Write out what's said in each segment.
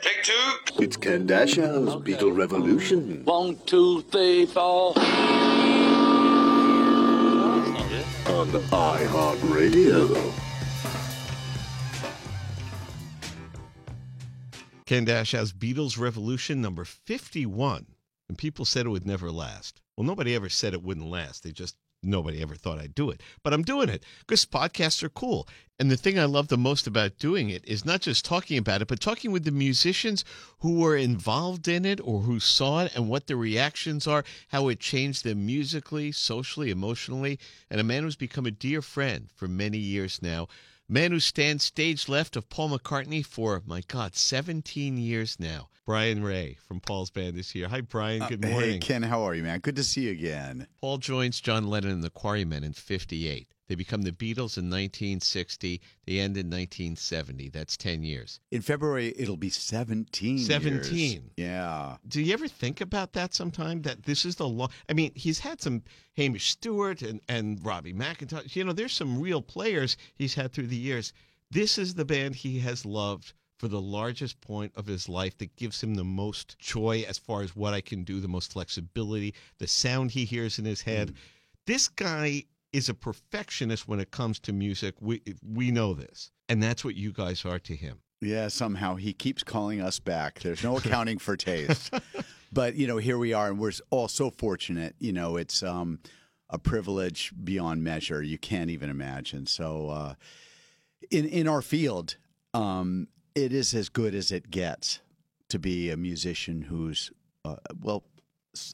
Take two. It's Ken Dashow's Beatle Revolution. One, two, three, four. On iHeartRadio. Ken Dashow's Beatles Revolution number 51. And people said it would never last. Well, nobody ever said it wouldn't last. They just, nobody ever thought I'd do it. But I'm doing it because podcasts are cool. And the thing I love the most about doing it is not just talking about it, but talking with the musicians who were involved in it or who saw it and what the reactions are, how it changed them musically, socially, emotionally. And a man who's become a dear friend for many years now. Man who stands stage left of Paul McCartney for, my God, 17 years now. Brian Ray from Paul's band is here. Hi, Brian. Good Uh, morning. Hey, Ken, how are you, man? Good to see you again. Paul joins John Lennon and the Quarrymen in 58. They become the Beatles in 1960. They end in 1970. That's 10 years. In February, it'll be 17 years. 17. Yeah. Do you ever think about that sometime? That this is the long. I mean, he's had some Hamish Stuart and, and Robbie McIntosh. You know, there's some real players he's had through the years. This is the band he has loved for the largest point of his life that gives him the most joy as far as what I can do, the most flexibility, the sound he hears in his head. Mm. This guy is a perfectionist when it comes to music. We we know this. And that's what you guys are to him. Yeah, somehow he keeps calling us back. There's no accounting for taste. But, you know, here we are, and we're all so fortunate. You know, it's um, a privilege beyond measure. You can't even imagine. So, uh, in, in our field, um, it is as good as it gets to be a musician who's, uh, well,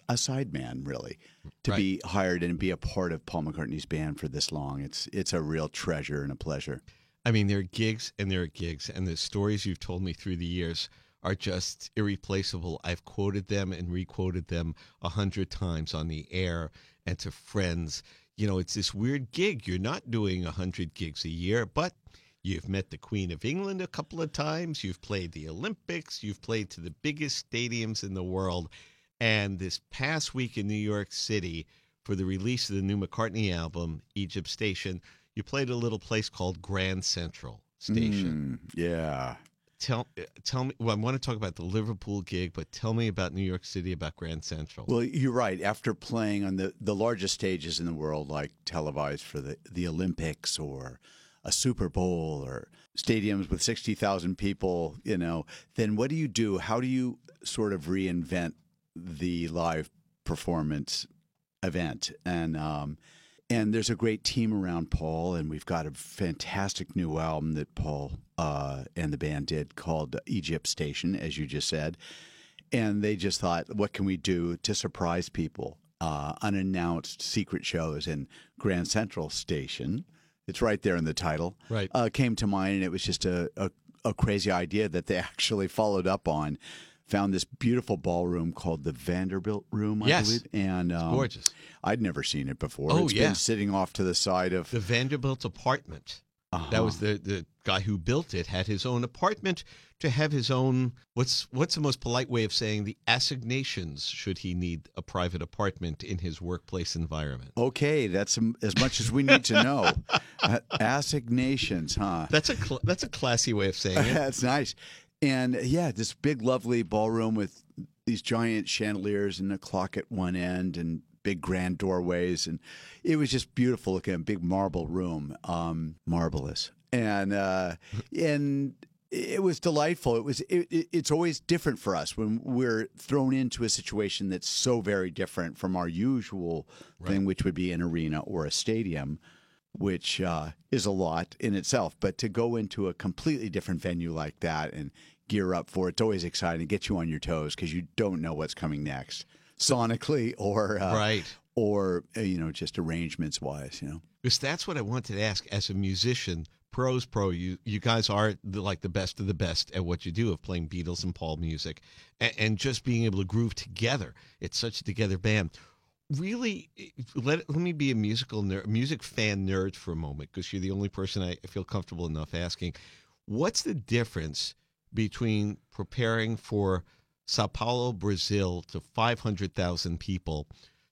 a sideman, really, to Right. be hired and be a part of Paul McCartney's band for this long. It's it's a real treasure and a pleasure. I mean, there are gigs and there are gigs, and the stories you've told me through the years are just irreplaceable. I've quoted them and requoted them a hundred times on the air and to friends. You know, it's this weird gig. You're not doing a hundred gigs a year, but you've met the Queen of England a couple of times. You've played the Olympics. You've played to the biggest stadiums in the world. And this past week in New York City, for the release of the new McCartney album, Egypt Station, you played a little place called Grand Central Station. Mm, yeah. Tell tell me. Well, I want to talk about the Liverpool gig, but tell me about New York City, about Grand Central. Well, you're right. After playing on the, the largest stages in the world, like televised for the, the Olympics or a Super Bowl or stadiums with 60,000 people, you know, then what do you do? How do you sort of reinvent the live performance event? And, um, and there's a great team around Paul, and we've got a fantastic new album that Paul uh, and the band did called Egypt Station, as you just said and they just thought, what can we do to surprise people? Uh, unannounced secret shows in Grand Central Station. It's right there in the title. Right. Uh, came to mind, and it was just a, a, a crazy idea that they actually followed up on. Found this beautiful ballroom called the Vanderbilt Room, I Yes. believe. And um, gorgeous. I'd never seen it before. Oh, It's yeah. been sitting off to the side of. the Vanderbilt apartment. That was Uh-huh. the the guy who built it had his own apartment to have his own. What's what's the most polite way of saying the assignations should he need a private apartment in his workplace environment? Okay, that's as much as we need to know. Uh, assignations, huh? That's a cl- that's a classy way of saying it. That's nice. And yeah, this big, lovely ballroom with these giant chandeliers and a clock at one end and big grand doorways. And it was just beautiful looking, a big marble room, um, marvelous. And, uh, and, it was delightful. It was. It, it, it's always different for us when we're thrown into a situation that's so very different from our usual thing, which would be an arena or a stadium which uh, is a lot in itself. But to go into a completely different venue like that and gear up for it's always exciting. Get you on your toes because you don't know what's coming next, sonically or uh, Right. or uh, you know just arrangements wise. You know. Because that's what I wanted to ask as a musician. Pros pro, you you guys are the, like the best of the best at what you do of playing Beatles and Paul music, and, and just being able to groove together. It's such a together band. Really, let let me be a musical nerd, music fan nerd for a moment, because you're the only person I feel comfortable enough asking. What's the difference between preparing for Sao Paulo, Brazil, to 500,000 people,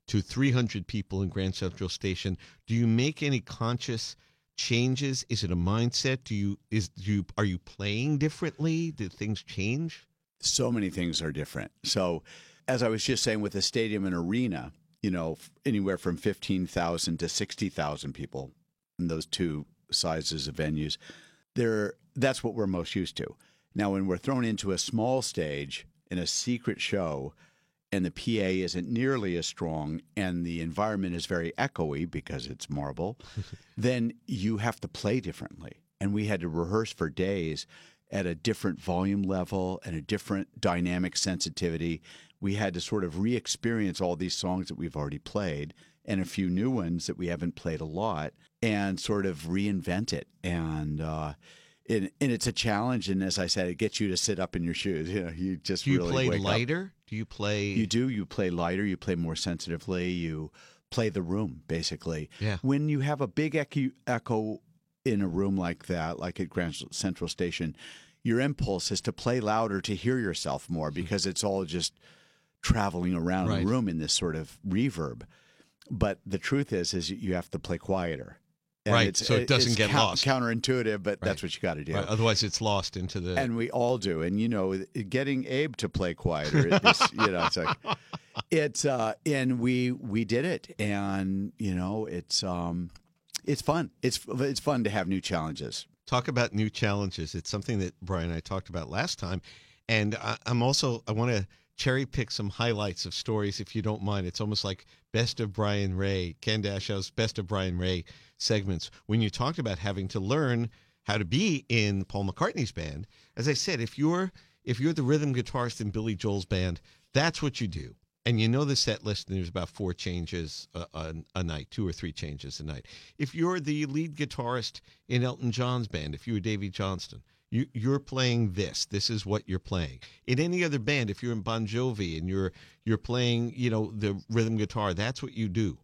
to 300 people in Grand Central Station? Do you make any conscious changes? Is it a mindset? Do you is do you are you playing differently? Did things change? So many things are different. So, as I was just saying, with a stadium and arena, you know, anywhere from 15,000 to 60,000 people in those two sizes of venues, there that's what we're most used to. Now, when we're thrown into a small stage in a secret show, and the PA isn't nearly as strong and the environment is very echoey because it's marble, then you have to play differently. And we had to rehearse for days at a different volume level and a different dynamic sensitivity. We had to sort of re experience all these songs that we've already played and a few new ones that we haven't played a lot and sort of reinvent it. And, uh, and, and it's a challenge, and as I said, it gets you to sit up in your shoes. You know, you just Do you really play wake up. lighter? Do you play? You do. You play lighter. You play more sensitively. You play the room, basically. Yeah. When you have a big echo, echo in a room like that, like at Grand Central Station, your impulse is to play louder to hear yourself more hmm. because it's all just traveling around Right. the room in this sort of reverb. But the truth is, is you have to play quieter. And Right, so it doesn't get lost. Counterintuitive, but that's what you got to do. Right, otherwise, it's lost into the. And we all do. And you know, getting Abe to play quieter is, you know, it's like it's uh and we we did it and you know, it's um it's fun. It's it's fun to have new challenges. talk about new challenges. It's something that Brian and I talked about last time, and I, I'm also I want to cherry pick some highlights of stories if you don't mind. It's almost like best of Brian Ray, Ken Dashow's best of Brian Ray segments. When you talked about having to learn how to be in Paul McCartney's band, as I said, if you're if you're the rhythm guitarist in Billy Joel's band, that's what you do. And you know the set list, and there's about four changes a, a, a night, two or three changes a night. If you're the lead guitarist in Elton John's band, if you were Davey Johnstone, you, you're playing this. This is what you're playing. In any other band, if you're in Bon Jovi and you're you're playing, you know, the rhythm guitar, that's what you do.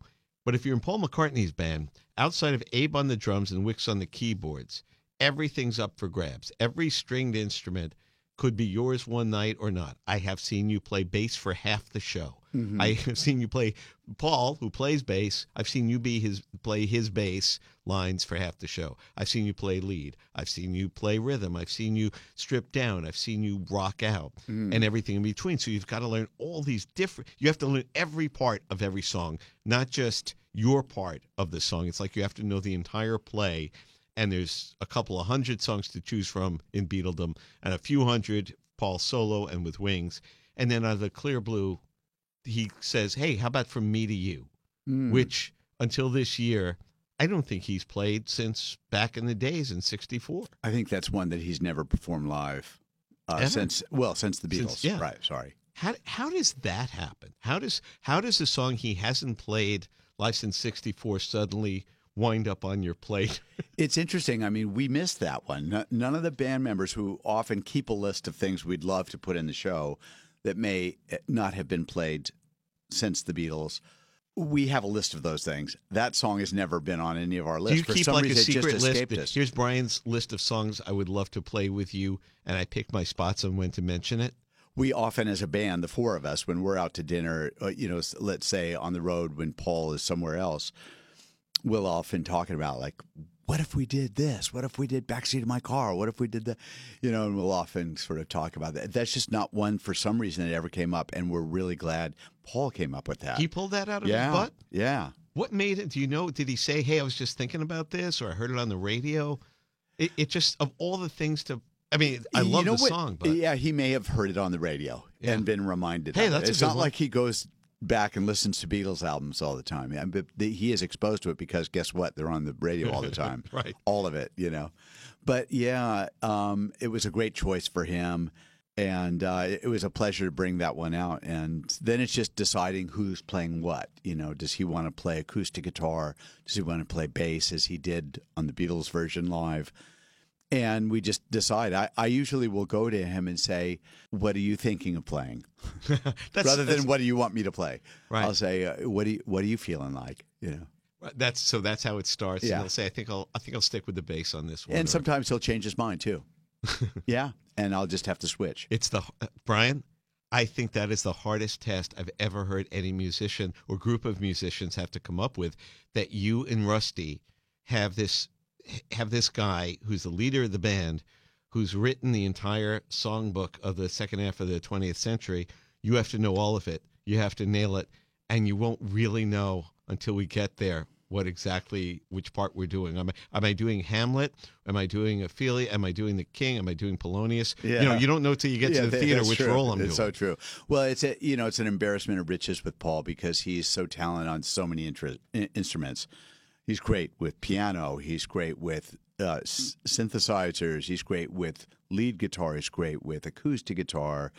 But if you're in Paul McCartney's band, outside of Abe on the drums and Wix on the keyboards, everything's up for grabs. Every stringed instrument could be yours one night or not. I have seen you play bass for half the show. Mm-hmm. I have seen you play Paul, who plays bass. I've seen you be his play his bass lines for half the show. I've seen you play lead. I've seen you play rhythm. I've seen you strip down. I've seen you rock out mm. and everything in between. So you've got to learn all these different. You have to learn every part of every song, not just your part of the song. It's like you have to know the entire play and there's a couple of hundred songs to choose from in Beatledom, and a few hundred Paul solo and with wings. And then out of the clear blue, he says, "Hey, how about from me to you?" Mm. Which until this year, I don't think he's played since back in the days in '64. I think that's one that he's never performed live uh, since well, since the Beatles. Since- yeah. Right, sorry. How how does that happen? How does how does a song he hasn't played live since '64 suddenly wind up on your plate? It's interesting. I mean, we missed that one. None of the band members who often keep a list of things we'd love to put in the show that may eh, not have been played since the Beatles. We have a list of those things. That song has never been on any of our Do you For keep some like a reason, it secret list? us. Here's Brian's list of songs I would love to play with you, and I pick my spots on when to mention it. we often as a band the four of us when we're out to dinner uh, you know let's say on the road when paul is somewhere else we'll often talking about like what if we did this what if we did backseat of my car what if we did that you know and we'll often sort of talk about that that's just not one for some reason that ever came up and we're really glad paul came up with that He pulled that out of yeah his butt. yeah What made it? Do you know? Did he say, "Hey, I was just thinking about this," or "I heard it on the radio"? It, it just of all the things to. I mean, I You love know the what? song, but yeah, he may have heard it on the radio Yeah. and been reminded. Hey, of it. that's a it's not one. like he goes back and listens to Beatles albums all the time. Yeah, but the, he is exposed to it because guess what? They're on the radio all the time. Right. all of it. You know, but yeah, um, it was a great choice for him. And uh, it was a pleasure to bring that one out. And then it's just deciding who's playing what. You know, does he want to play acoustic guitar? Does he want to play bass as he did on the Beatles version live? And we just decide. I, I usually will go to him and say, "What are you thinking of playing?" Rather than "What do you want me to play?" Right. I'll say, uh, "What do you, What are you feeling like?" You know. that's so that's how it starts. Yeah. And he'll say, "I think I'll I think I'll stick with the bass on this one." And or- sometimes he'll change his mind too. yeah, and I'll just have to switch. It's the uh, Brian. I think that is the hardest test I've ever heard any musician or group of musicians have to come up with. That you and Rusty have this have this guy who's the leader of the band, who's written the entire songbook of the second half of the 20th century. You have to know all of it. You have to nail it, and you won't really know until we get there what exactly which part we're doing. Am I am I doing Hamlet? Am I doing Ophelia? Am I doing the King? Am I doing Polonius? You know, you don't know till you get Yeah, to the theater which true. role I'm it's doing. so true. Well, it's a you know it's an embarrassment of riches with Paul because he's so talented on so many inter- instruments. He's great with piano. He's great with uh, s- synthesizers. He's great with lead guitar. He's great with acoustic guitar.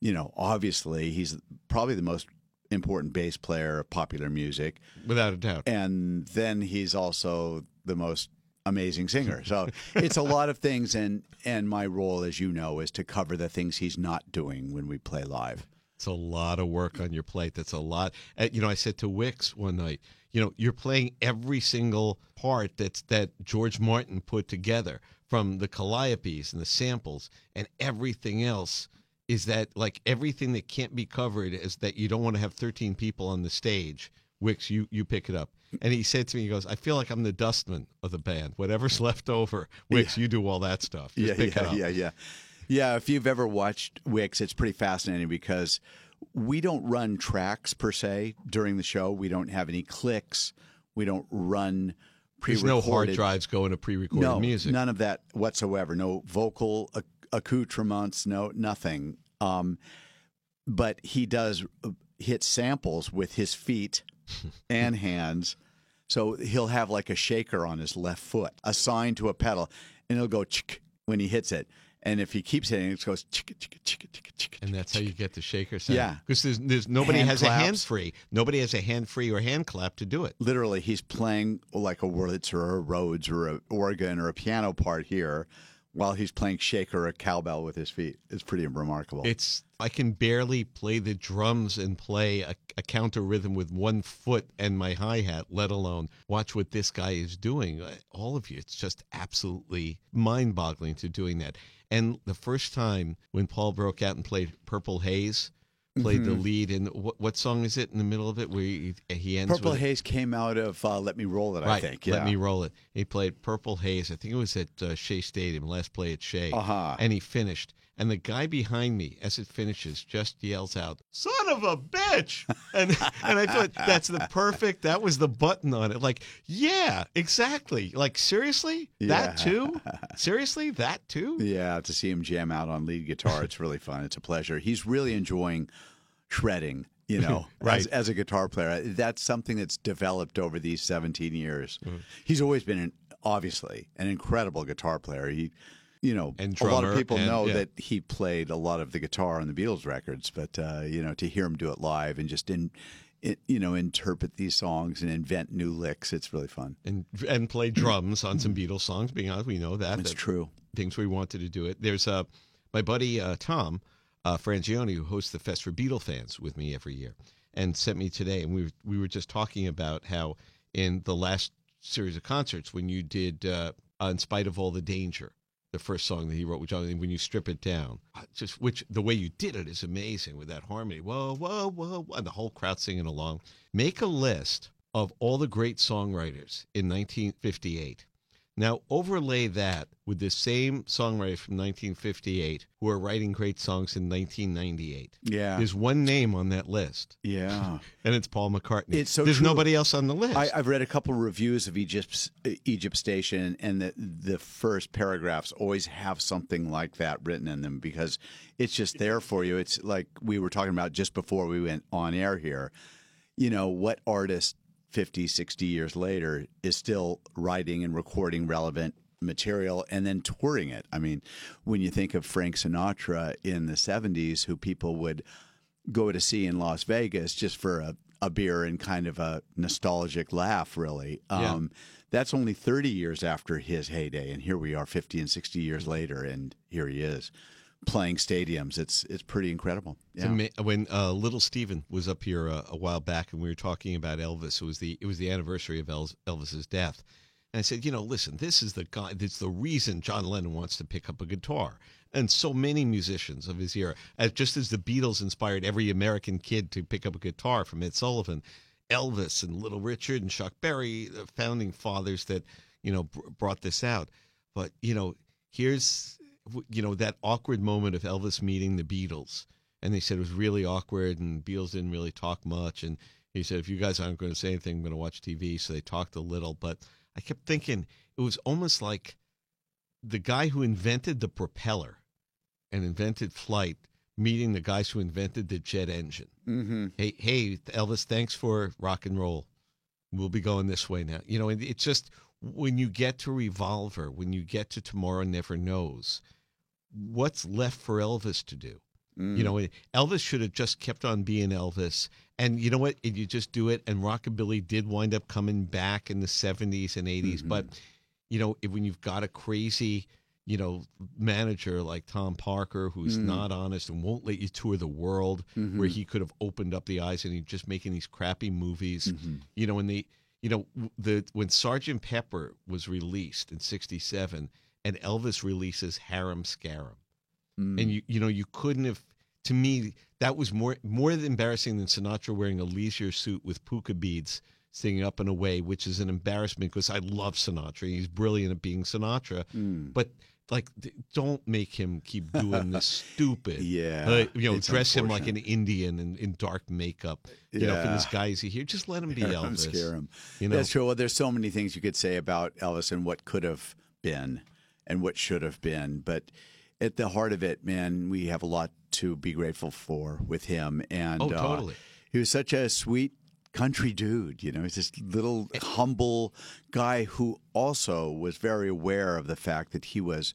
You know, obviously, he's probably the most important bass player of popular music. Without a doubt. and then he's also the most amazing singer. So it's a lot of things, and and my role, as you know, is to cover the things he's not doing when we play live. It's a lot of work on your plate. That's a lot. Uh, you know, I said to Wix one night, you know, you're playing every single part that's that George Martin put together from the calliopes and the samples and everything else is that like everything that can't be covered is that you don't want to have 13 people on the stage. Wix, you you pick it up. And he said to me, he goes, I feel like I'm the dustman of the band. Whatever's left over, Wix, you do all that stuff. Just yeah, pick it yeah, yeah, yeah, yeah. If you've ever watched Wix, it's pretty fascinating because we don't run tracks per se during the show. We don't have any clicks. We don't run. There's no hard drives going to pre-recorded no, music. None of that whatsoever. No vocal ac- accoutrements. No nothing. Um, but he does uh, hit samples with his feet and hands. So he'll have like a shaker on his left foot assigned to a pedal, and he'll go when he hits it. And if he keeps hitting it, it goes chick chick chick chick chick. And that's how you get the shaker sound. Yeah. because there's, there's nobody Hand has a claps. hand free. Nobody has a hand free or hand clap to do it. Literally, he's playing like a Wurlitzer or a Rhodes or a organ or a piano part here, while he's playing shaker or a cowbell with his feet. It's pretty remarkable. It's I can barely play the drums and play a, a counter rhythm with one foot and my hi hat, let alone watch what this guy is doing. All of you, it's just absolutely mind boggling to doing that. And the first time when Paul broke out and played Purple Haze, played the lead, and what, what song is it in the middle of it where he, he ends Purple Haze came out of uh, "Let Me Roll It." I Right. think. Let me roll it. He played Purple Haze. I think it was at uh, Shea Stadium, last play at Shea. Uh-huh. And he finished. And the guy behind me, as it finishes, just yells out, "Son of a bitch!" And and I thought that's the perfect. That was the button on it. Like, yeah, exactly. Like, seriously, that too? Seriously, that too? Yeah, to see him jam out on lead guitar, it's really fun. It's a pleasure. He's really enjoying shredding. You know, Right. as, as a guitar player, that's something that's developed over these 17 years. Mm-hmm. He's always been, an, obviously, an incredible guitar player. He, you know, And a lot of people and- know yeah. that he played a lot of the guitar on the Beatles records, but uh, you know, to hear him do it live and just in, in, you know, interpret these songs and invent new licks, it's really fun. And and play drums on some Beatles songs. Being honest, we know that. It's that- true. things we wanted to do it. There's uh, my buddy uh, Tom uh, Frangione who hosts the Fest for Beatle fans with me every year, and sent me today, and we were, we were just talking about how in the last series of concerts when you did uh, "In Spite of All the Danger," the first song that he wrote with John, when you strip it down, just which the way you did it is amazing with that harmony. Whoa, whoa, whoa, whoa, and the whole crowd singing along. Make a list of all the great songwriters in 1958. Now overlay that with the same songwriter from 1958 who are writing great songs in 1998. Yeah. There's one name on that list, Yeah. and it's Paul McCartney. It's so There's true. nobody else on the list. I, I've read a couple of reviews of Egypt's Egypt Station, and the the first paragraphs always have something like that written in them because it's just there for you. It's like we were talking about just before we went on air here. You know, what artist 50, 60 years later is still writing and recording relevant material and then touring it? I mean, when you think of Frank Sinatra in the 70s, who people would go to see in Las Vegas just for a, a beer and kind of a nostalgic laugh, really. Yeah. Um, that's only 30 years after his heyday. And here we are 50 and 60 years later, and here he is playing stadiums. It's it's pretty incredible. Yeah. ama- when uh, Little Steven was up here uh, a while back, and we were talking about Elvis. It was the it was the anniversary of El- Elvis's death, and I said, you know, listen, this is the guy. That's the reason John Lennon wants to pick up a guitar, and so many musicians of his era, as just as the Beatles inspired every American kid to pick up a guitar from Ed Sullivan, Elvis and Little Richard and Chuck Berry, the founding fathers that you know br- brought this out. But you know, here's you know, that awkward moment of Elvis meeting the Beatles, and they said it was really awkward, and Beatles didn't really talk much, and he said, if you guys aren't going to say anything, I'm going to watch TV. So they talked a little, but I kept thinking it was almost like the guy who invented the propeller and invented flight meeting the guys who invented the jet engine. Mm-hmm. Hey, hey, Elvis, thanks for rock and roll. We'll be going this way now. You know, and it's just when you get to Revolver, when you get to Tomorrow Never Knows, what's left for Elvis to do? Mm. You know, Elvis should have just kept on being Elvis. And you know what? And you just do it. And rockabilly did wind up coming back in the 70s and 80s. Mhm. But, you know, if, when you've got a crazy, you know, manager like Tom Parker who's Mm. not honest and won't let you tour the world, Mhm. where he could have opened up the eyes and he's just making these crappy movies, Mhm. you know, when the, you know, the when Sergeant Pepper was released in '67 and Elvis releases Harum Scarum Mm. and you you know you couldn't have to me that was more more embarrassing than Sinatra wearing a leisure suit with puka beads singing up and away which is an embarrassment because I love Sinatra he's brilliant at being Sinatra Mm. but like don't make him keep doing this stupid Yeah, uh, you know dress him like an. Indian in, in dark makeup you know for this Yeah. guy is he here just let him be Harum Elvis Scarum. you know That's true. Well, there's so many things you could say about Elvis and what could have been and what should have been. But at the heart of it, man, we have a lot to be grateful for with him. And Oh, uh, totally. he was such a sweet country dude. You know, he's this little humble guy who also was very aware of the fact that he was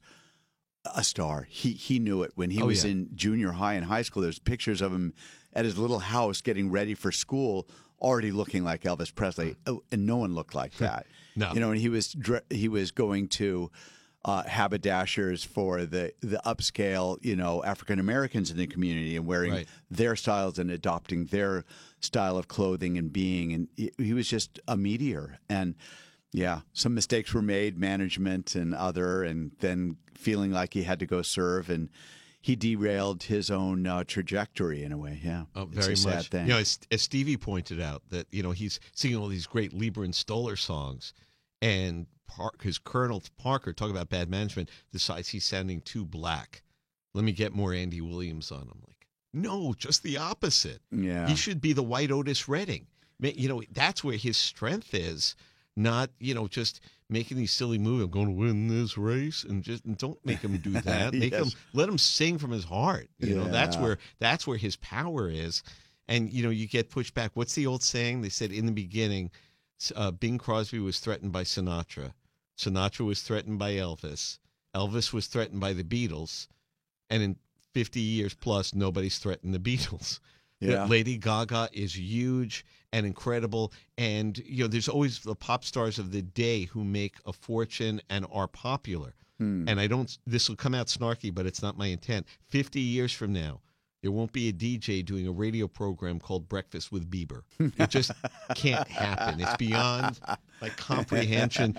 a star. He he knew it when he Oh, was yeah. in junior high and high school. There's pictures of him at his little house getting ready for school, already looking like Elvis Presley, Oh, and no one looked like that. No. you know, and he was he was going to. Uh, haberdashers for the the upscale, you know, African Americans in the community, and wearing Right. their styles and adopting their style of clothing and being. And he, he was just a meteor. And yeah, some mistakes were made, management and other, and then feeling like he had to go serve, and he derailed his own uh, trajectory in a way. Yeah, Oh, It's very a sad much. Thing. You know, as, as Stevie pointed out, that you know he's singing all these great Leiber and Stoller songs, and Park, his Colonel Parker, talk about bad management, decides he's sounding too black. Let me get more Andy Williams on him. Like, no, just the opposite. yeah, He should be the white Otis Redding. You know, that's where his strength is, not you know just making these silly moves. I'm going to win this race, and just and don't make him do that. Make Yes. him let him sing from his heart. You know, that's where that's where his power is. And you know, you get pushed back. What's the old saying? They said in the beginning, uh, Bing Crosby was threatened by Sinatra. Sinatra was threatened by Elvis. Elvis was threatened by the Beatles. And in 50 years plus, nobody's threatened the Beatles. Yeah. Lady Gaga is huge and incredible. And, you know, there's always the pop stars of the day who make a fortune and are popular. Hmm. And I don't, this will come out snarky, but it's not my intent. 50 years from now, there won't be a DJ doing a radio program called Breakfast with Bieber. It just can't happen. It's beyond like comprehension.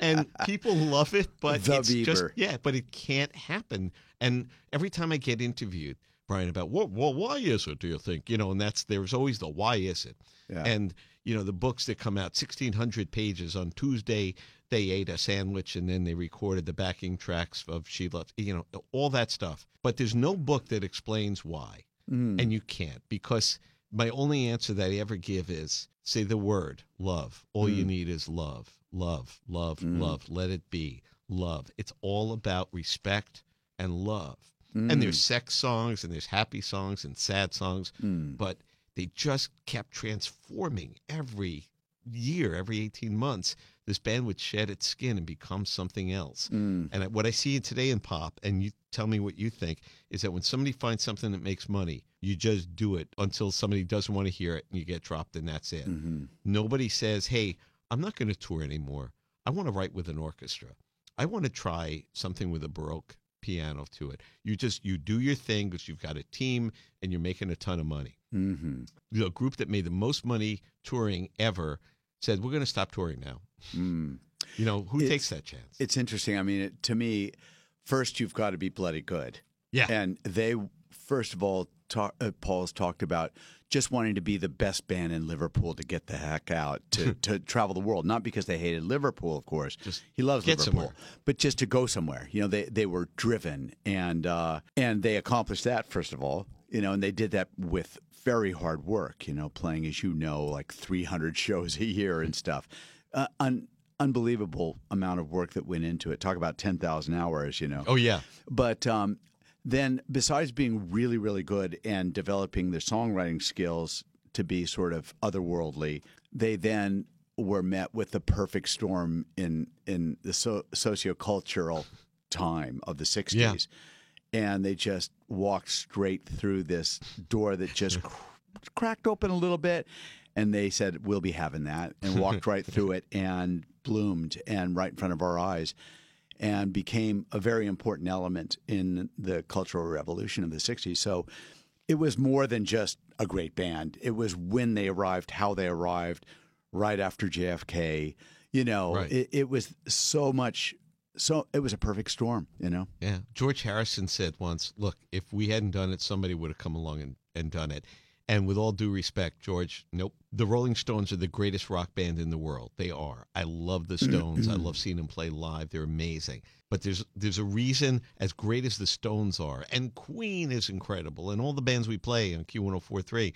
And people love it, but The it's just, yeah, but it can't happen. And every time I get interviewed, Brian, about well, well, why is it? Do you think you know? And that's there's always the why is it? Yeah. And you know the books that come out, sixteen hundred pages on Tuesday. They ate a sandwich and then they recorded the backing tracks of She Loves, you know, all that stuff. But there's no book that explains why, Mm. and you can't because my only answer that I ever give is say the word love. All you Mm. need is love, love, love, Mm. love. Let it be love. It's all about respect and love. Mm. And there's sex songs and there's happy songs and sad songs, Mm. but they just kept transforming every year, every 18 months. This band would shed its skin and become something else. Mm. And what I see today in pop, and you tell me what you think, is that when somebody finds something that makes money, you just do it until somebody doesn't want to hear it and you get dropped and that's it. Mhm. Nobody says, hey, I'm not going to tour anymore. I want to write with an orchestra. I want to try something with a Baroque piano to it. You just, you do your thing because you've got a team and you're making a ton of money. Mhm. The group that made the most money touring ever said, we're going to stop touring now. Mm. You know, who It's- takes that chance? It's interesting. I mean, it, to me, first you've got to be bloody good. Yeah. And they first of all, uh, Paul's talked about just wanting to be the best band in Liverpool to get the heck out to, to travel the world. Not because they hated Liverpool, of course. Just he loves Liverpool, somewhere. but just to go somewhere. You know, they they were driven and uh, and they accomplished that first of all. You know, and they did that with very hard work. You know, playing as you know like 300 shows a year and stuff. Uh, un- unbelievable amount of work that went into it. Talk about 10,000 hours. You know. Oh yeah, But um, then, besides being really, really good and developing their songwriting skills to be sort of otherworldly, they then were met with the perfect storm in in the so- sociocultural time of the '60s, Yeah. and they just walked straight through this door that just cr- cracked open a little bit. And they said, "We'll be having that," and walked right through it and bloomed, and right in front of our eyes and became a very important element in the cultural revolution of the 60s. So it was more than just a great band. It was when they arrived, how they arrived, right after JFK. You know, Right. it, it was so much, so it was a perfect storm, you know? yeah. George Harrison said once, "Look, if we hadn't done it, somebody would have come along and, and done it." And with all due respect, George, nope. The Rolling Stones are the greatest rock band in the world. They are. I love the mm-hmm. Stones. I mm-hmm. love seeing them play live. They're amazing. But there's there's a reason, as great as the Stones are, and Queen is incredible, and all the bands we play on Q1043.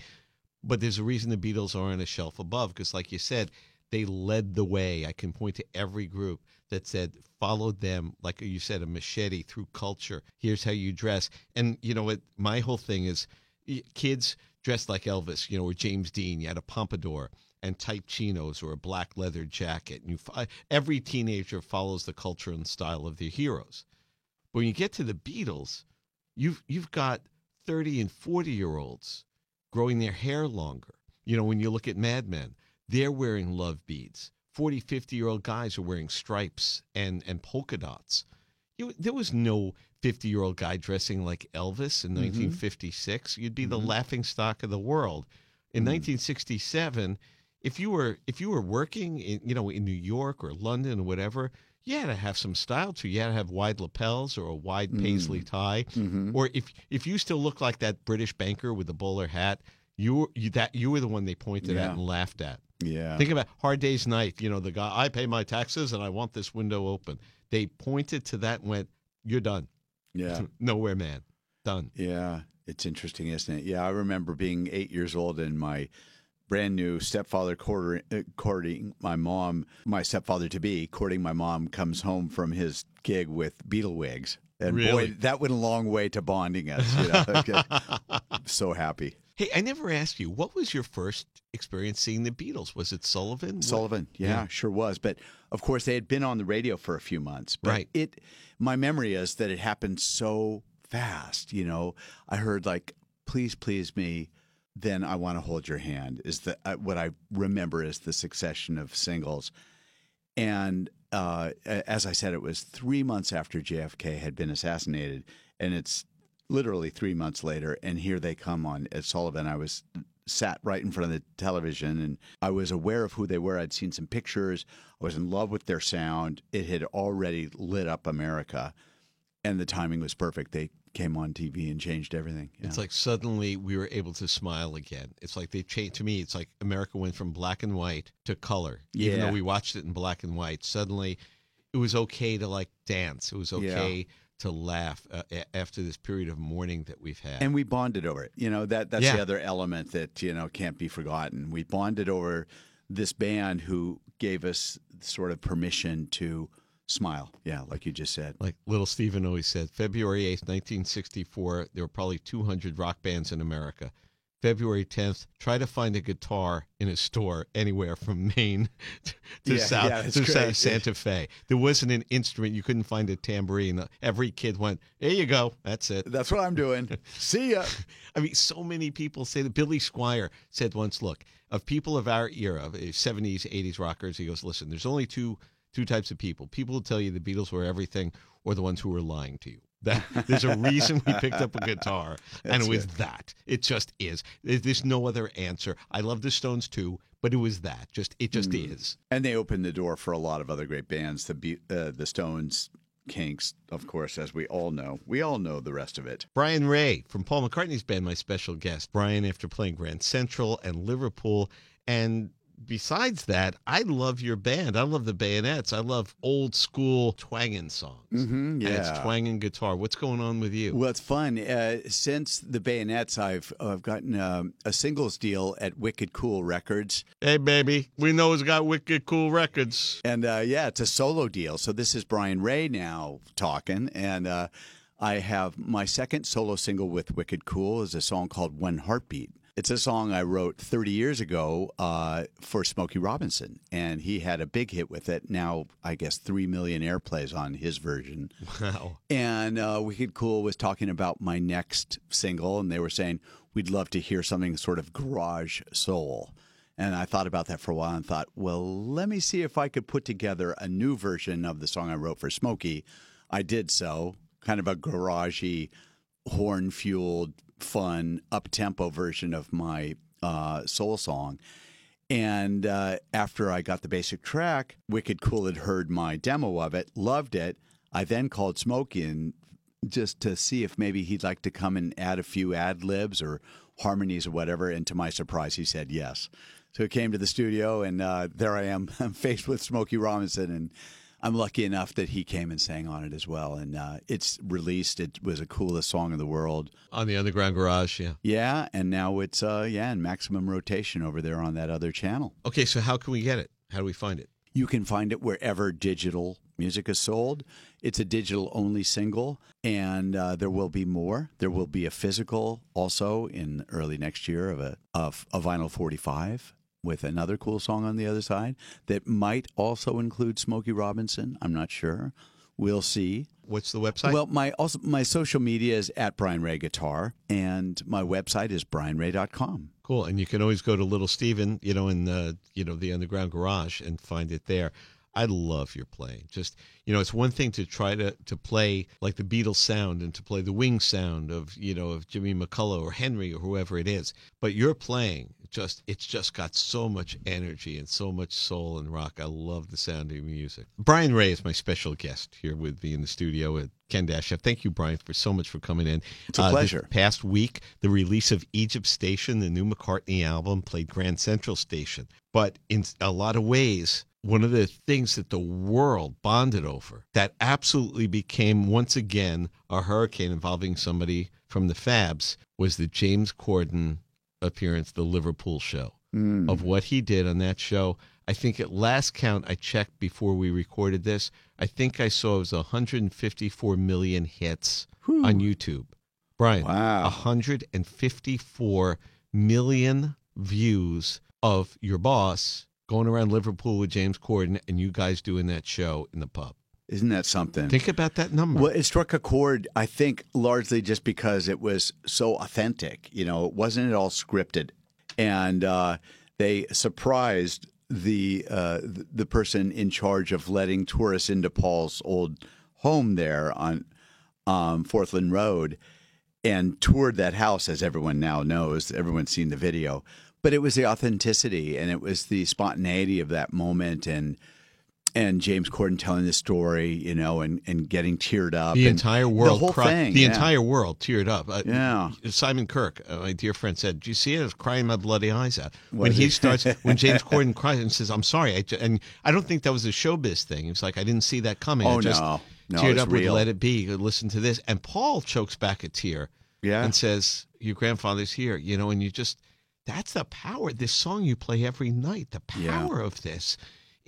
But there's a reason the Beatles are on a shelf above, because like you said, they led the way. I can point to every group that said followed them, like you said, a machete through culture. Here's how you dress, and you know what? My whole thing is kids dressed like Elvis, you know, or James Dean. You had a pompadour and tight chinos or a black leather jacket. And you, every teenager follows the culture and style of their heroes. But when you get to the Beatles, you've you've got 30 and 40 year olds growing their hair longer. You know, when you look at Mad Men, they're wearing love beads. 40, 50 year old guys are wearing stripes and, and polka dots. You, there was no 50 year old guy dressing like Elvis in mm-hmm. 1956. You'd be the mm-hmm. laughing stock of the world. In mm. 1967, if you were if you were working in you know in New York or London or whatever, you had to have some style to. You You had to have wide lapels or a wide paisley mm. tie, mm-hmm. or if if you still look like that British banker with the bowler hat, you were you, that you were the one they pointed Yeah. at and laughed at. Yeah. Think about Hard Day's Night. You know the guy. I pay my taxes and I want this window open. They pointed to that and went, "You're done. Yeah. Nowhere, man. Done." Yeah, it's interesting, isn't it? Yeah, I remember being eight years old and my brand new stepfather courting, uh, courting my mom, my stepfather to be courting my mom, comes home from his gig with Beetle wigs. And Really? boy, that went a long way to bonding us. You know? so happy. Hey, I never asked you. What was your first experience seeing the Beatles? Was it Sullivan? Sullivan, yeah, Yeah. sure was. But of course, they had been on the radio for a few months. But Right. It, my memory is that it happened so fast. You know, I heard like, "Please, please me." Then I want to hold your hand. Is the uh, what I remember is the succession of singles, and uh, as I said, it was three months after JFK had been assassinated, and it's literally three months later, and here they come on at Sullivan. I was sat right in front of the television, and I was aware of who they were. I'd seen some pictures. I was in love with their sound. It had already lit up America, and the timing was perfect. They came on TV and changed everything. Yeah. It's like suddenly we were able to smile again. It's like they changed to me. It's like America went from black and white to color. Yeah. Even though we watched it in black and white, suddenly it was okay to like dance. It was okay to laugh uh, after this period of mourning that we've had. and we bonded over it. You know that that's Yeah. the other element that you know can't be forgotten. We bonded over this band who gave us sort of permission to smile. Yeah, like you just said. like little Steven always said, February 8th, 1964, there were probably 200 rock bands in America. February 10th, try to find a guitar in a store anywhere from Maine to, to Yeah, South yeah, to. Santa Fe. There wasn't an instrument you couldn't find a tambourine. Every kid went, "There you go, that's it." That's what I'm doing. See ya. I mean, so many people say that. Billy Squier said once, "Look, of people of our era, of '70s, '80s rockers, he goes, listen, there's only two two types of people: people who tell you the Beatles were everything, or the ones who were lying to you." That there's a reason we picked up a guitar, and it was good. that. It just is. There's no other answer. I love the Stones too, but it was that. Just it just Mm. is. And they opened the door for a lot of other great bands. The Be- uh, the Stones kinks, of course, as we all know. We all know the rest of it. Brian Ray from Paul McCartney's band, my special guest. Brian, after playing Grand Central and Liverpool, and besides that, I love your band. I love the Bayonets. I love old school twanging songs. Mm-hmm, And it's twanging guitar. What's going on with you? Well, it's fun. Uh, since the Bayonets, I've I've gotten um, a singles deal at Wicked Cool Records, hey, baby, we know it's got wicked cool records. and uh, yeah, it's a solo deal. So this is Brian Ray now talking, and uh, I have my second solo single with Wicked Cool is a song called One Heartbeat. It's a song I wrote 30 years ago uh, for Smokey Robinson, and he had a big hit with it. Now, I guess, 3 million airplays on his version. Wow. And uh, Wicked Cool was talking about my next single, and they were saying, We'd love to hear something sort of garage soul. And I thought about that for a while and thought, well, let me see if I could put together a new version of the song I wrote for Smokey. I did so, kind of a garagey, horn fueled, fun, up tempo version of my uh, soul song. And uh, after I got the basic track, Wicked Cool had heard my demo of it, loved it. I then called Smokey and just to see if maybe he'd like to come and add a few ad libs or harmonies or whatever. And to my surprise, he said yes. So he came to the studio, and uh, there I am, I'm faced with Smokey Robinson, and I'm lucky enough that he came and sang on it as well. And uh, it's released. It was the coolest song in the world. On the Underground Garage, yeah. Yeah, and now it's uh, yeah in maximum rotation over there on that other channel. Okay, so how can we get it? How do we find it? You can find it wherever digital music is sold. It's a digital only single, and uh, there will be more. There will be a physical also in early next year of a of a vinyl 45 with another cool song on the other side that might also include Smokey Robinson. I'm not sure. We'll see. What's the website? Well, my also my social media is at Brian Ray Guitar, and my website is brianray.com. Cool, and you can always go to Little Steven, you know, in the you know the underground garage and find it there. I love your playing. Just you know, it's one thing to try to to play like the Beatles sound and to play the wing sound of you know of Jimmy McCulloch or Henry or whoever it is, but your playing just it's just got so much energy and so much soul and rock. I love the sound of your music. Brian Ray is my special guest here with me in the studio at Ken Dash. Thank you, Brian, for so much for coming in. It's a Uh, pleasure. past week, the release of Egypt Station, the new McCartney album, played Grand Central Station. But in a lot of ways, one of the things that the world bonded over that absolutely became once again a hurricane involving somebody from the Fabs was the James Corden appearance, the Liverpool show. Mm. Of what he did on that show. I think at last count I checked before we recorded this, I think I saw it was 154 million hits on YouTube. Brian, Wow. 154 million views of your boss going around Liverpool with James Corden and you guys doing that show in the pub. Isn't that something? Think about that number. Well, it struck a chord, I think, largely just because it was so authentic. You know, it wasn't at all scripted, and uh, they surprised the uh, the person in charge of letting tourists into Paul's old home there on um, Forthlin Road, and toured that house, as everyone now knows. Everyone's seen the video, but it was the authenticity and it was the spontaneity of that moment, and and James Corden telling the story, you know, and, and getting teared up. the entire world, the whole cried- thing, the yeah. entire world teared up. Uh, Yeah. Simon Kirke, uh, my dear friend, said, "Do you see it? I was crying my bloody eyes out when he starts. When James Corden cries and says, "I'm sorry," I and I don't think that was a showbiz thing. It was like I didn't see that coming. I Oh, just no. No, teared up real. with "Let It Be." Listen to this, and Paul chokes back a tear. Yeah. and says, "Your grandfather's here," you know, and you just that's the power. This song you play every night. The Yeah. power of this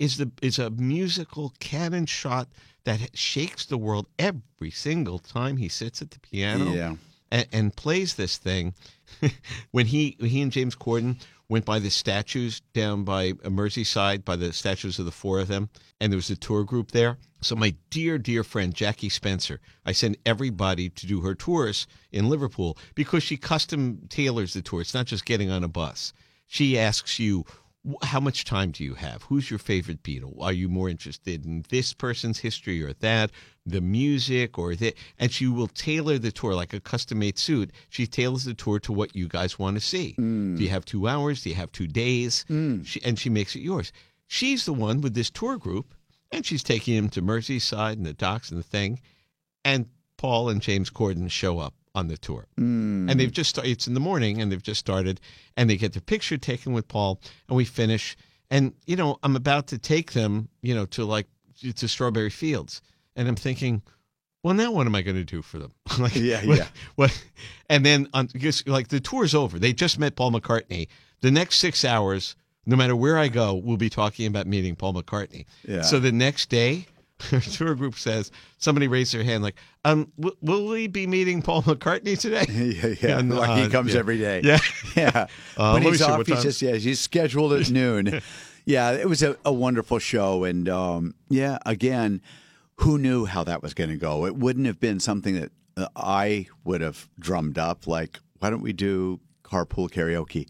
is the is a musical cannon shot that shakes the world every single time he sits at the piano Yeah. and, and plays this thing. when he he and James Corden went by the statues down by uh, Merseyside, by the statues of the four of them, and there was a tour group there. So my dear dear friend Jackie Spencer, I send everybody to do her tours in Liverpool because she custom tailors the tour. It's not just getting on a bus. She asks you "Wh- how much time do you have? Who's your favorite Beatle? Are you more interested in this person's history or that, the music or that? And she will tailor the tour like a custom made suit. She tailors the tour to what you guys want to see. Do you mm. have two hours? Do you have two days? Mm. She, and she makes it yours. She's the one with this tour group. and she's taking him to Merseyside and the docks and the thing, and Paul and James Corden show up on the tour, Mm. and they've just started. It's in the morning, and they've just started, and they get their picture taken with Paul, and we finish, and you know I'm about to take them, you know, to like to Strawberry Fields, and I'm thinking. Well, now what am I going to do for them? like, Yeah, what- yeah. What? And then, on, just like the tour's over. They just met Paul McCartney. The next six hours, no matter where I go, we'll be talking about meeting Paul McCartney. Yeah. So the next day, our tour group says somebody raised their hand like, um, w- will we be meeting Paul McCartney today? yeah, yeah. And, like uh, he comes yeah. every day. Yeah. yeah. Uh, when he's off, he's just yeah, he's scheduled at noon. yeah, it was a, a wonderful show, and um, yeah, again, who knew how that was going to go? It wouldn't have been something that uh, I would have drummed up. Like, why don't we do carpool karaoke?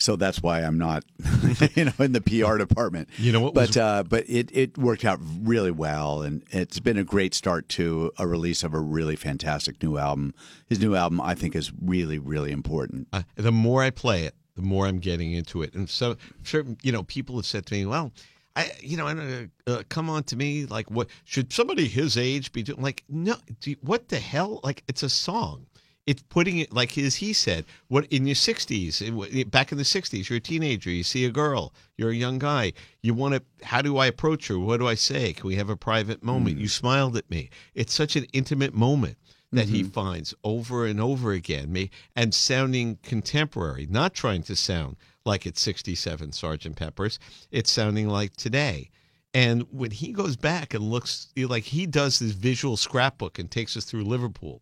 So that's why I'm not, you know, in the PR department. You know what But was- uh, but it it worked out really well, and it's been a great start to a release of a really fantastic new album. His new album, I think, is really really important. uh, the more I play it, the more I'm getting into it. And so, certain, you know, people have said to me, well, I, you know, uh, come on to me like, what should somebody his age be doing? Like, no, you- what the hell? Like, it's a song. It's putting it like as he said. What in your sixties, back in the sixties, you're a teenager. You see a girl. You're a young guy. You want to. How do I approach her? What do I say? Can we have a private moment? Mm. You smiled at me. It's such an intimate moment that he mm-hmm. finds over and over again, me and sounding contemporary, not trying to sound like it's 67 Sergeant Pepper's. It's sounding like today. And when he goes back and looks like he does this visual scrapbook and takes us through Liverpool,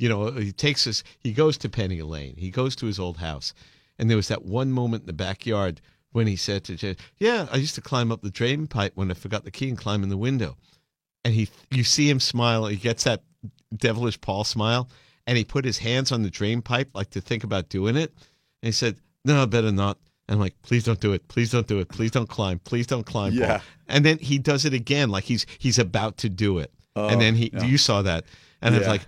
you know, he takes us, he goes to Penny Lane, he goes to his old house. And there was that one moment in the backyard when he said to Jen, Yeah, I used to climb up the drain pipe when I forgot the key and climb in the window. And he you see him smile. He gets that devilish paul smile. And he put his hands on the drain pipe like to think about doing it. And he said no I better not. And i'm like please don't do it. Please don't do it. Please don't climb. Please don't climb Yeah. Paul. and then he does it again like he's he's about to do it. And oh, then he yeah. you saw that. And i was like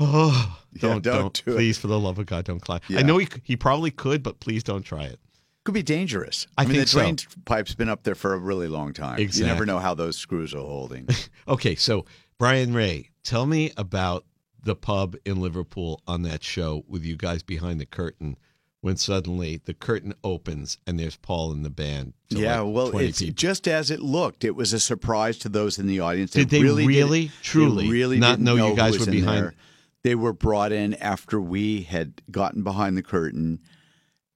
oh don't don't don't, do it. please for the love of god don't climb i know he, he probably could but please don't try it Could be dangerous. I mean, think the so. drain pipe's been up there for a really long time. You never know how those screws are holding. Okay, so Brian Ray, tell me about the pub in Liverpool on that show with you guys behind the curtain when suddenly the curtain opens and there's Paul and the band. yeah, like well, 20 it's people. just as it looked. It was a surprise to those in the audience. Did they really, didn't- truly they really not didn't know you guys were behind-. They were brought in after we had gotten behind the curtain,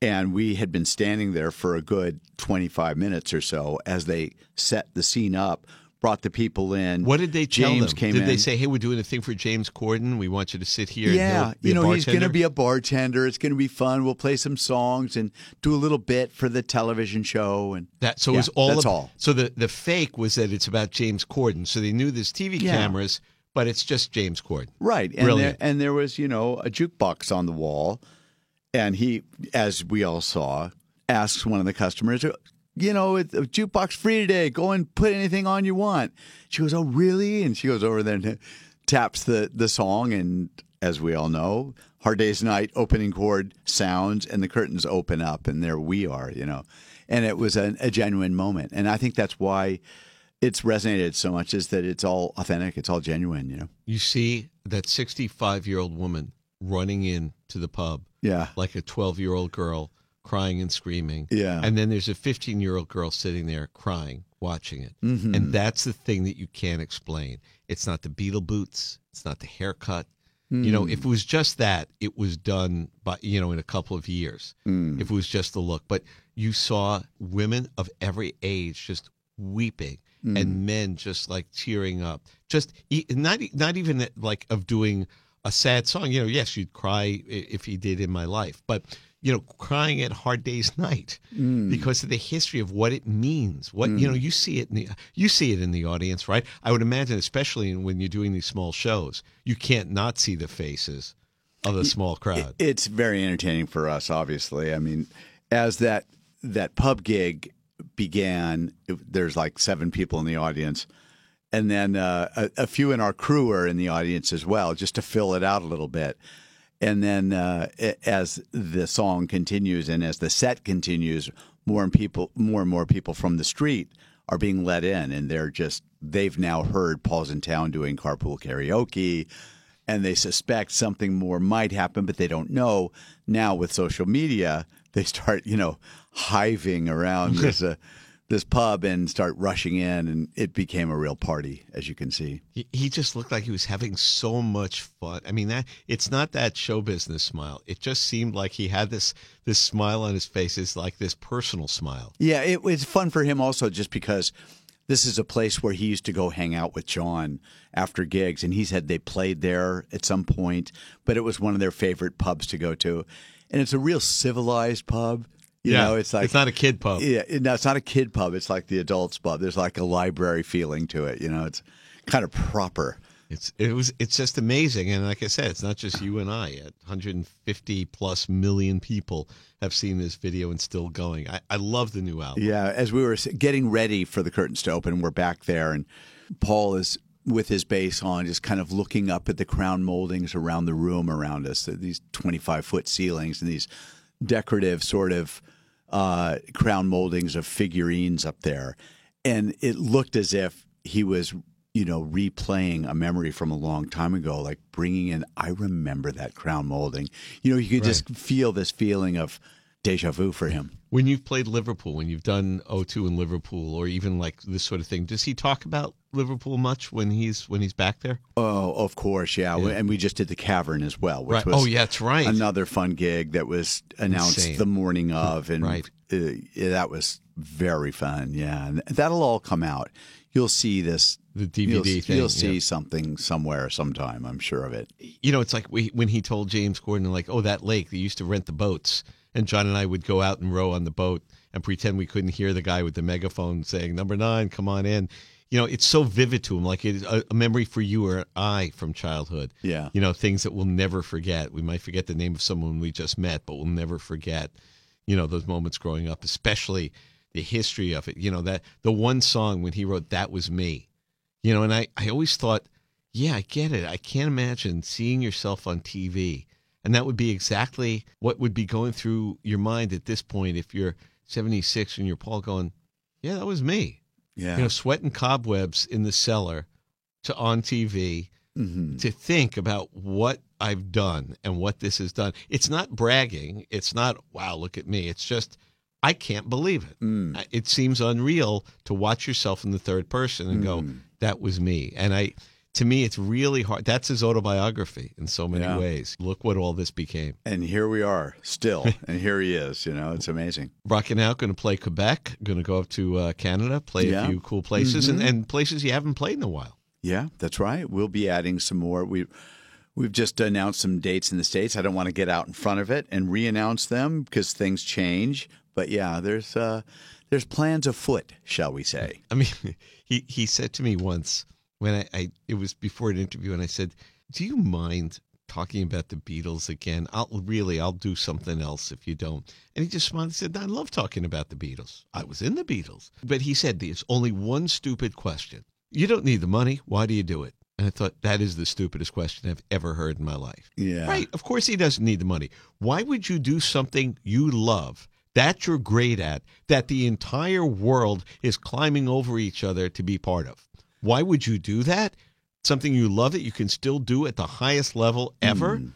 and we had been standing there for a good twenty-five minutes or so as they set the scene up. Brought the people in. What did they tell James them? came did they say, "Hey, we're doing a thing for James Corden. We want you to sit here"? Yeah, you a know, he's going to be a bartender. It's going to be fun. We'll play some songs and do a little bit for the television show. And That so Yeah, it was all that's ab- all. So the the fake was that it's about James Corden. So they knew there's TV Yeah. cameras, but it's just James Corden. right, and there, Brilliant. and there was you know a jukebox on the wall, and he, as we all saw, asks one of the customers, you know, it's a jukebox free today. Go and put anything on you want. She goes, oh really? And she goes over there and taps the the song, and as we all know. Hard Day's Night opening chord sounds and the curtains open up and there we are, you know. And it was a, a genuine moment. And I think that's why it's resonated so much is that it's all authentic, it's all genuine, you know. You see that 65 year old woman running in to the pub Yeah. like a 12 year old girl crying and screaming. Yeah. And then there's a 15 year old girl sitting there crying, watching it. Mm-hmm. And that's the thing that you can't explain. It's not the beetle boots, it's not the haircut. You know, if it was just that, it was done by, you know, in a couple of years. Mm. If it was just the look. But you saw women of every age just weeping Mm. and men just like tearing up. Just not not even like of doing a sad song. You know, yes, you'd cry if he did in my life, but you know, crying at Hard Day's Night Mm. because of the history of what it means. What you know, you see it in the you see it in the audience, right? I would imagine, especially when you're doing these small shows, you can't not see the faces of the small crowd. It's very entertaining for us, obviously. I mean, as that that pub gig began, there's like seven people in the audience, and then uh, a, a few in our crew are in the audience as well, just to fill it out a little bit. And then uh, as the song continues and as the set continues, more and people, more and more people from the street are being let in, and they're just they've now heard Paul's in town doing carpool karaoke, and they suspect something more might happen, but they don't know. Now with social media, they start you know hiving around this. Uh, this pub and start rushing in, and it became a real party, as you can see. He, he just looked like he was having so much fun. I mean, that it's not that show business smile. It just seemed like he had this this smile on his face. It's like this personal smile. Yeah, it was fun for him also, just because this is a place where he used to go hang out with John after gigs, and he said they played there at some point, but it was one of their favorite pubs to go to, and it's a real civilized pub. You yeah, know, it's like it's not a kid pub. Yeah, no, it's not a kid pub. It's like the adults pub. There's like a library feeling to it. You know, it's kind of proper. It's it was it's just amazing, and like I said, it's not just you and I. 150 plus million people have seen this video and still going. I, I love the new album. Yeah, as we were getting ready for the curtains to open, we're back there, and Paul is with his bass on, just kind of looking up at the crown moldings around the room around us. These 25 foot ceilings and these decorative sort of uh, crown moldings of figurines up there, and it looked as if he was, you know, replaying a memory from a long time ago, like bringing in. I remember that crown molding. You know, you could just feel this feeling of deja vu for him. When you've played Liverpool, when you've done O2 in Liverpool, or even like this sort of thing, does he talk about Liverpool much when he's when he's back there? Oh, of course, yeah. And we just did the Cavern as well, which Right. was Oh, yeah, that's right. another fun gig that was announced Insane. the morning of, and Right. uh, that was very fun. Yeah, and that'll all come out. You'll see this. The You'll, DVD thing. you'll see yeah. something somewhere, sometime. I'm sure of it. you know, it's like we, when he told James Corden, like, oh, that lake, they used to rent the boats. And John and I would go out and row on the boat and pretend we couldn't hear the guy with the megaphone saying, number nine, come on in. You know, it's so vivid to him, like it's a, a memory for you or I from childhood. Yeah. You know, things that we'll never forget. We might forget the name of someone we just met, but we'll never forget, you know, those moments growing up, especially the history of it. You know, that the one song when he wrote That Was Me. You know, and I, I always thought, yeah, I get it. I can't imagine seeing yourself on TV. And that would be exactly what would be going through your mind at this point if you're 76 and you're Paul going, yeah, that was me. Yeah. You know, sweating cobwebs in the cellar to on TV Mhm. to think about what I've done and what this has done. It's not bragging. It's not, wow, look at me. It's just, I can't believe it. Mm. It seems unreal to watch yourself in the third person and go, Mm. that was me. And I, to me, it's really hard. That's his autobiography in so many Yeah. ways. Look what all this became. And here we are, still, and here he is. You know, it's amazing. Rocking out, going to play Quebec, going to go up to uh, Canada, play Yeah. a few cool places and, Mhm. and places you haven't played in a while. Yeah, that's right. We'll be adding some more. We we've just announced some dates in the states. I don't want to get out in front of it and re-announce them because things change. But yeah, there's uh, there's plans afoot, shall we say? I mean, he, he said to me once when I, I it was before an interview, and I said, "Do you mind talking about the Beatles again? I'll really I'll do something else if you don't." And he just smiled and said, "I love talking about the Beatles. I was in the Beatles." But he said, "There's only one stupid question. You don't need the money. Why do you do it?" And I thought that is the stupidest question I've ever heard in my life. Yeah. Right. Of course he doesn't need the money. Why would you do something you love that you're great at that the entire world is climbing over each other to be part of? Why would you do that? Something you love that you can still do at the highest level ever? Mm.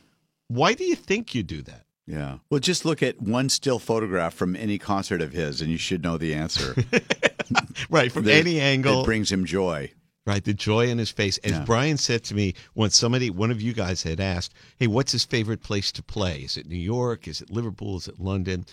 Why do you think you do that? Yeah. Well, just look at one still photograph from any concert of his, and you should know the answer. Right. From There- any angle. it brings him joy. Right, the joy in his face. As Yeah. Brian said to me when somebody, one of you guys had asked, "Hey, what's his favorite place to play? Is it New York? Is it Liverpool? Is it London?"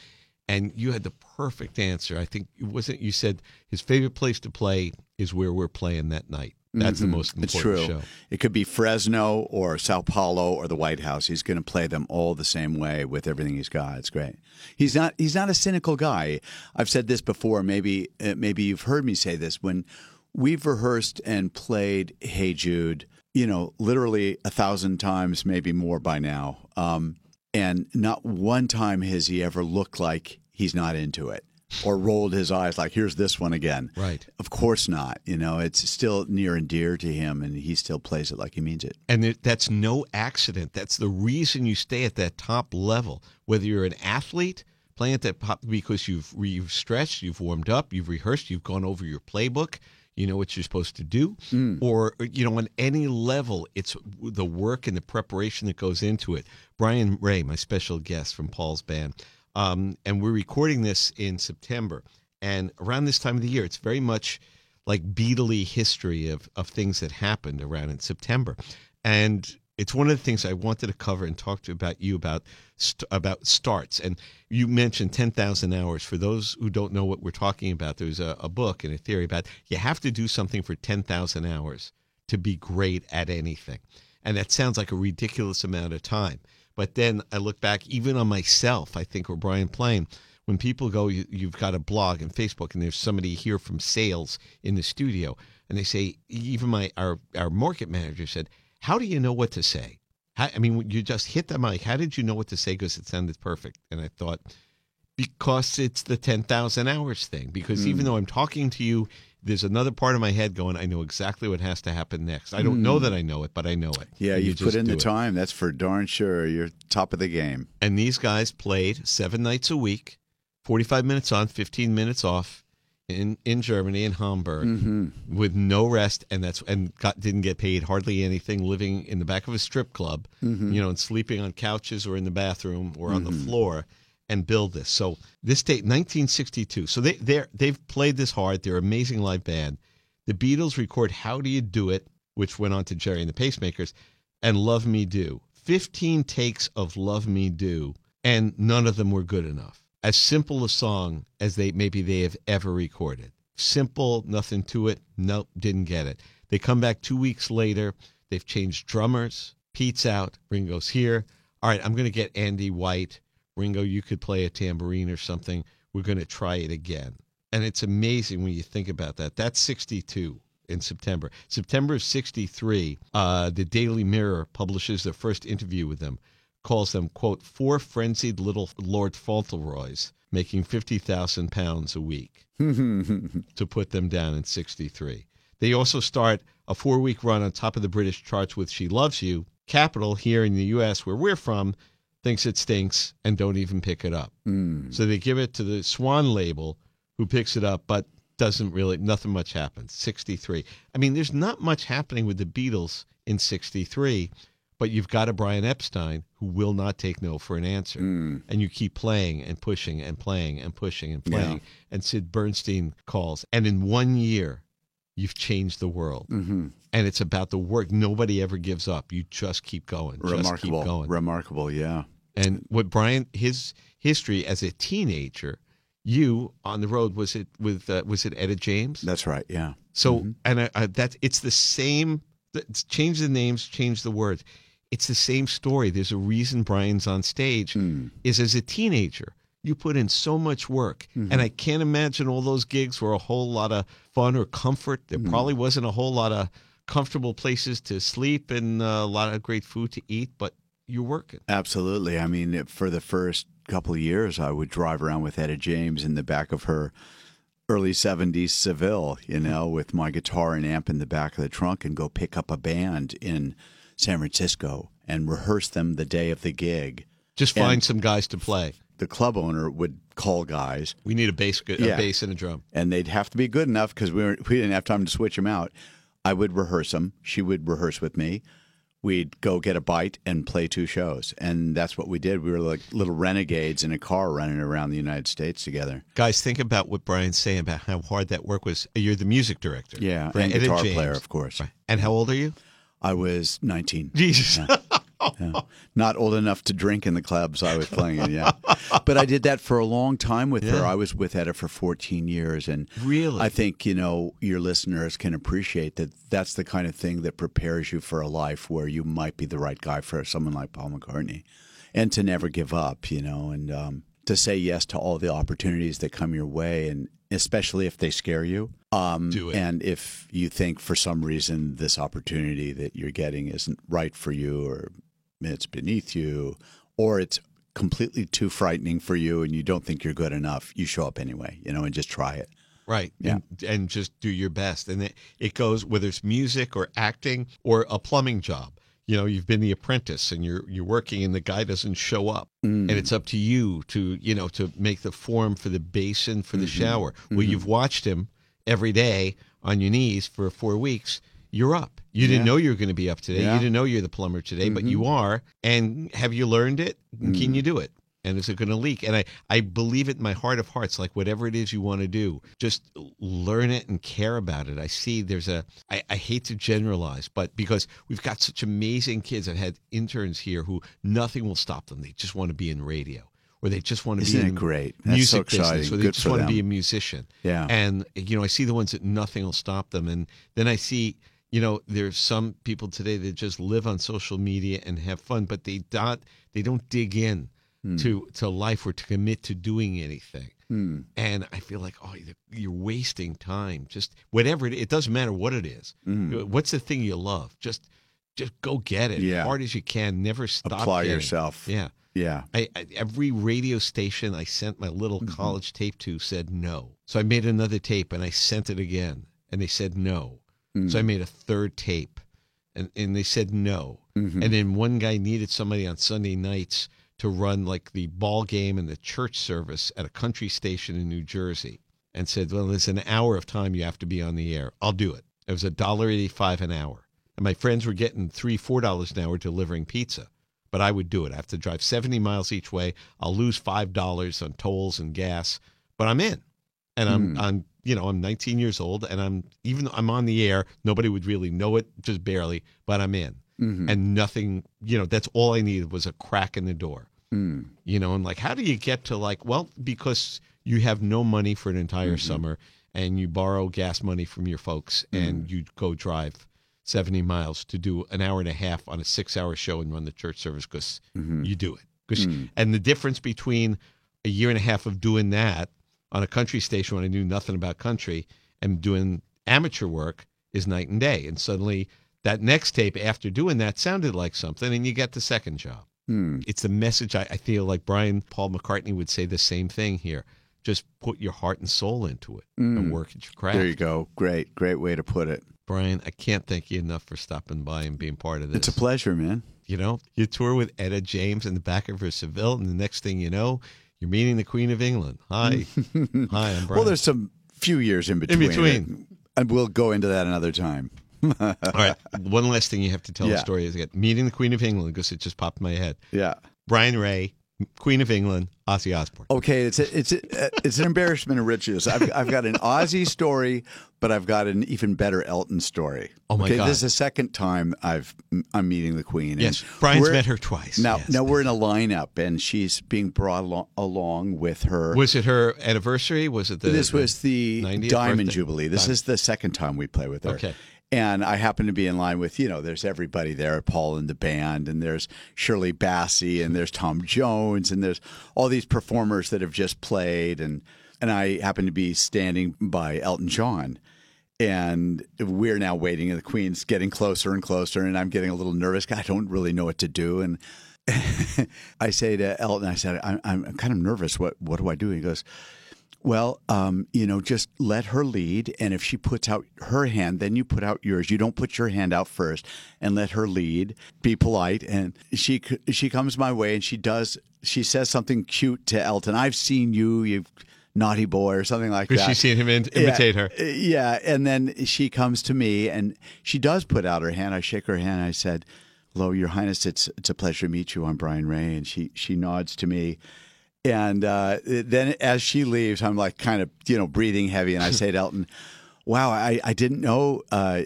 And you had the perfect answer. I think it wasn't. You said his favorite place to play is where we're playing that night. That's the Mhm. most It's important true. show. It could be Fresno or Sao Paulo or the White House. He's going to play them all the same way with everything he's got. It's great. He's not. He's not a cynical guy. I've said this before. Maybe uh, maybe you've heard me say this when we've rehearsed and played Hey Jude. You know, literally a thousand times, maybe more by now. Um, and not one time has he ever looked like he's not into it or rolled his eyes like, "Here's this one again." Right. Of course not. You know, it's still near and dear to him, and he still plays it like he means it. And that's no accident. That's the reason you stay at that top level. Whether you're an athlete playing at that pop because you've you've stretched, you've warmed up, you've rehearsed, you've gone over your playbook, you know what you're supposed to do, or you know on any level, it's the work and the preparation that goes into it. Brian Ray, my special guest from Paul's band, um, and we're recording this in September, and around this time of the year, it's very much like beatly history of of things that happened around in September, and it's one of the things I wanted to cover and talk to about you about about starts. And you mentioned ten thousand hours. For those who don't know what we're talking about, there's a, a book and a theory about you have to do something for ten thousand hours to be great at anything, and that sounds like a ridiculous amount of time. But then I look back, even on myself, I think, or Brian Plain, when people go, you, you've got a blog and Facebook, and there's somebody here from sales in the studio, and they say, even my our our market manager said, "How do you know what to say?" How, I mean, you just hit the mic. How did you know what to say? Because it sounded perfect, and I thought, because it's the ten thousand hours thing. Because hmm. even though I'm talking to you, there's another part of my head going, I know exactly what has to happen next. I don't know hmm. that I know it, but I know it. Yeah, you, just put in the it. time. That's for darn sure. You're top of the game. And these guys played seven nights a week, 45 minutes on, 15 minutes off in, in Germany, in Hamburg, Mm-hmm. with no rest. And that's and got, didn't get paid hardly anything, living in the back of a strip club, Mm-hmm. you know, and sleeping on couches or in the bathroom or on the floor and build this. So this date, 1962. So they, they're, they've played this hard. They're an amazing live band. The Beatles record How Do You Do It, which went on to Gerry and the Pacemakers, and Love Me Do. 15 takes of Love Me Do, and none of them were good enough. As simple a song as they maybe they have ever recorded. Simple, nothing to it. Nope, didn't get it. They come back two weeks later. They've changed drummers. Pete's out. Ringo's here. All right, I'm going to get Andy White. Ringo, you could play a tambourine or something. We're going to try it again. And it's amazing when you think about that. That's 62 in September. September of 63, uh, the Daily Mirror publishes their first interview with them, calls them, quote, four frenzied little Lord Fauntleroys making 50,000 pounds a week to put them down in 63. They also start a four week run on top of the British charts with She Loves You. Capitol here in the U.S., where we're from, thinks it stinks and don't even pick it up. Hmm. So they give it to the Swan label, who picks it up, but doesn't really, nothing much happens. 63. I mean, there's not much happening with the Beatles in 63, but you've got a Brian Epstein who will not take no for an answer. And you keep playing and pushing and playing and pushing and playing. And Sid Bernstein calls. And in one year, you've changed the world. Mm-hmm. And it's about the work. Nobody ever gives up. You just keep going. Just Remarkable. keep going. Remarkable. Yeah. And what Brian, his history as a teenager, you on the road was it with uh, was it Etta James? That's right. Yeah. So and I, I, that it's the same. it's- Change the names, change the words. It's the same story. There's a reason Brian's on stage. Hmm. Is as a teenager, you put in so much work, mm-hmm. and I can't imagine all those gigs were a whole lot of fun or comfort. There hmm. probably wasn't a whole lot of comfortable places to sleep and a lot of great food to eat, but you're working. Absolutely. I mean, for the first couple of years, I would drive around with Etta James in the back of her early 70s Seville, you hmm. know, with my guitar and amp in the back of the trunk and go pick up a band in San Francisco and rehearse them the day of the gig. Just And- find some guys to play. The club owner would call guys We need a bass, a Yeah. bass and a drum. and they'd have to be good enough because we, were, we didn't have time to switch them out. I would rehearse them. She would rehearse with me. We'd go get a bite and play two shows. And that's what we did. We were like little renegades in a car running around the United States together. Guys, think about what Brian's saying about how hard that work was. You're the music director. Yeah. for and guitar James. player, of course. Right. And how old are you? I was 19. Jesus. Yeah. Not old enough to drink in the clubs I was playing in, yeah. But I did that for a long time with her. I was with Etta for 14 years. And Really? I think, you know, your listeners can appreciate that that's the kind of thing that prepares you for a life where you might be the right guy for someone like Paul McCartney. And to never give up, you know, and um, to say yes to all the opportunities that come your way. And especially if they scare you. Um, Do it. And if you think for some reason this opportunity that you're getting isn't right for you or it's beneath you or it's completely too frightening for you and you don't think you're good enough, you show up anyway, you know, and just try it. Right. Yeah. And, and just do your best. And it, it goes, whether it's music or acting or a plumbing job. you know you've been the apprentice and you're you're working and the guy doesn't show up mm. and it's up to you to you know to make the form for the basin for the mm-hmm. shower well mm-hmm. you've watched him every day on your knees for four weeks you're up. You didn't Yeah. know you were going to be up today. Yeah. you didn't know you're the plumber today but you mm-hmm. are. And have you learned it? And can mm-hmm. you do it? And is it going to leak? And i i believe it in my heart of hearts like whatever it is you want to do just learn it and care about it. I see there's a i, I hate to generalize but because we've got such amazing kids i've had interns here who nothing will stop them. They just want to be in radio or they just want to Isn't be it in great? That's music so exciting. business or they Good just want to be a them. musician Yeah. and you know i see the ones that nothing will stop them and then i see you know there's some people today that just live on social media and have fun but they don't they don't dig in Hmm. to to life or to commit to doing anything hmm. and i feel like oh you're- wasting time just whatever it, it doesn't matter what it is. Hmm. Uh, what's the thing you love just just go get it. Yeah. hard as you can never stop Apply getting yourself. yeah Yeah. I, I, every radio station I sent my little Mm-hmm. college tape to said no. So I made another tape and I sent it again and they said no. Mm. So I made a third tape and, and they said no. Mm-hmm. And then one guy needed somebody on Sunday nights to run like the ball game and the church service at a country station in New Jersey and said, Well, there's an hour of time you have to be on the air. I'll do it. It was a dollar eighty five an hour. And my friends were getting three, four dollars an hour delivering pizza but I would do it. I have to drive 70 miles each way. I'll lose $5 on tolls and gas, but I'm in. And I'm, hmm. I'm, you know, I'm 19 years old and I'm, even though I'm on the air, nobody would really know it, just barely, but I'm in. Mm-hmm. And nothing, you know, that's all I needed was a crack in the door. Hmm. You know, and like, how do you get to like, well, because you have no money for an entire mm-hmm. summer and you borrow gas money from your folks and mm-hmm. you go drive 70 miles to do an hour and a half on a six hour show and run the church service because mm-hmm. you do it. 'Cause- hmm. And the difference between a year and a half of doing that on a country station when I knew nothing about country and doing amateur work is night and day. And suddenly that next tape after doing that sounded like something and you get the second job. Hmm. It's the message I, I feel like Brian Paul McCartney would say the same thing here. Just put your heart and soul into it and hmm. work at your craft. There you go. Great, great way to put it. Brian, I can't thank you enough for stopping by and being part of this. It's a pleasure, man. You know, you tour with Etta James in the back of her Seville, and the next thing you know, you're meeting the Queen of England. Hi, hi, I'm Brian. Well, there's some few years in between. between. And we'll go into that another time. All right, one last thing you have to tell Yeah. the story is that meeting the Queen of England because it just popped in my head. Yeah. Brian Ray, Queen of England, Ozzy Osbourne. Okay, it's a, it's a, uh, it's an embarrassment of riches. I've I've got an Ozzy story, but I've got an even better Elton story. Oh, my okay, God. This is the second time I've I'm meeting the Queen. Yes, Brian's met her twice. Now, yes. now we're in a lineup, and she's being brought along, along with her. was it her anniversary? Was it the? this was the 90th Diamond birthday? Jubilee. This is the second time we play with her. Okay. And I happen to be in line with, you know, there's everybody there, Paul and the band, and there's Shirley Bassey, and there's Tom Jones, and there's all these performers that have just played. And, and I happen to be standing by Elton John. And we're now waiting, and the Queen's getting closer and closer, and I'm getting a little nervous. I don't really know what to do. And I say to Elton, I said, I'm, I'm kind of nervous. What, what do I do? He goes, well, um, you know, just let her lead, and if she puts out her hand, then you put out yours. You don't put your hand out first, and let her lead. Be polite, and she she comes my way, and she does. She says something cute to Elton. I've seen you, you naughty boy, or something like that. she's seen him in, imitate yeah, her. Yeah, and then she comes to me, and she does put out her hand. I shake her hand. I said, "Hello, Your Highness. It's it's a pleasure to meet you. I'm Brian Ray." And she she nods to me. And uh, then as she leaves, I'm like kind of, you know, breathing heavy. And I say to Elton, wow, I, I didn't know. Uh,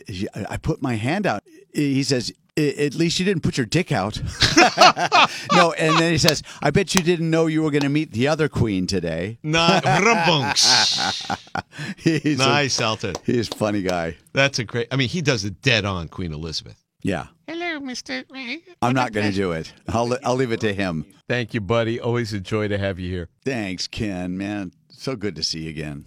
I put my hand out. He says, at least you didn't put your dick out. no. And then he says, I bet you didn't know you were going to meet the other queen today. Ni- Rabunks. He's nice, Elton. He's a funny guy. That's a great. I mean, he does it dead on, Queen Elizabeth. Yeah. Hello, Mister Ray. I'm not going to do it. I'll, I'll leave it to him. Thank you, buddy. Always a joy to have you here. Thanks, Ken, man. So good to see you again.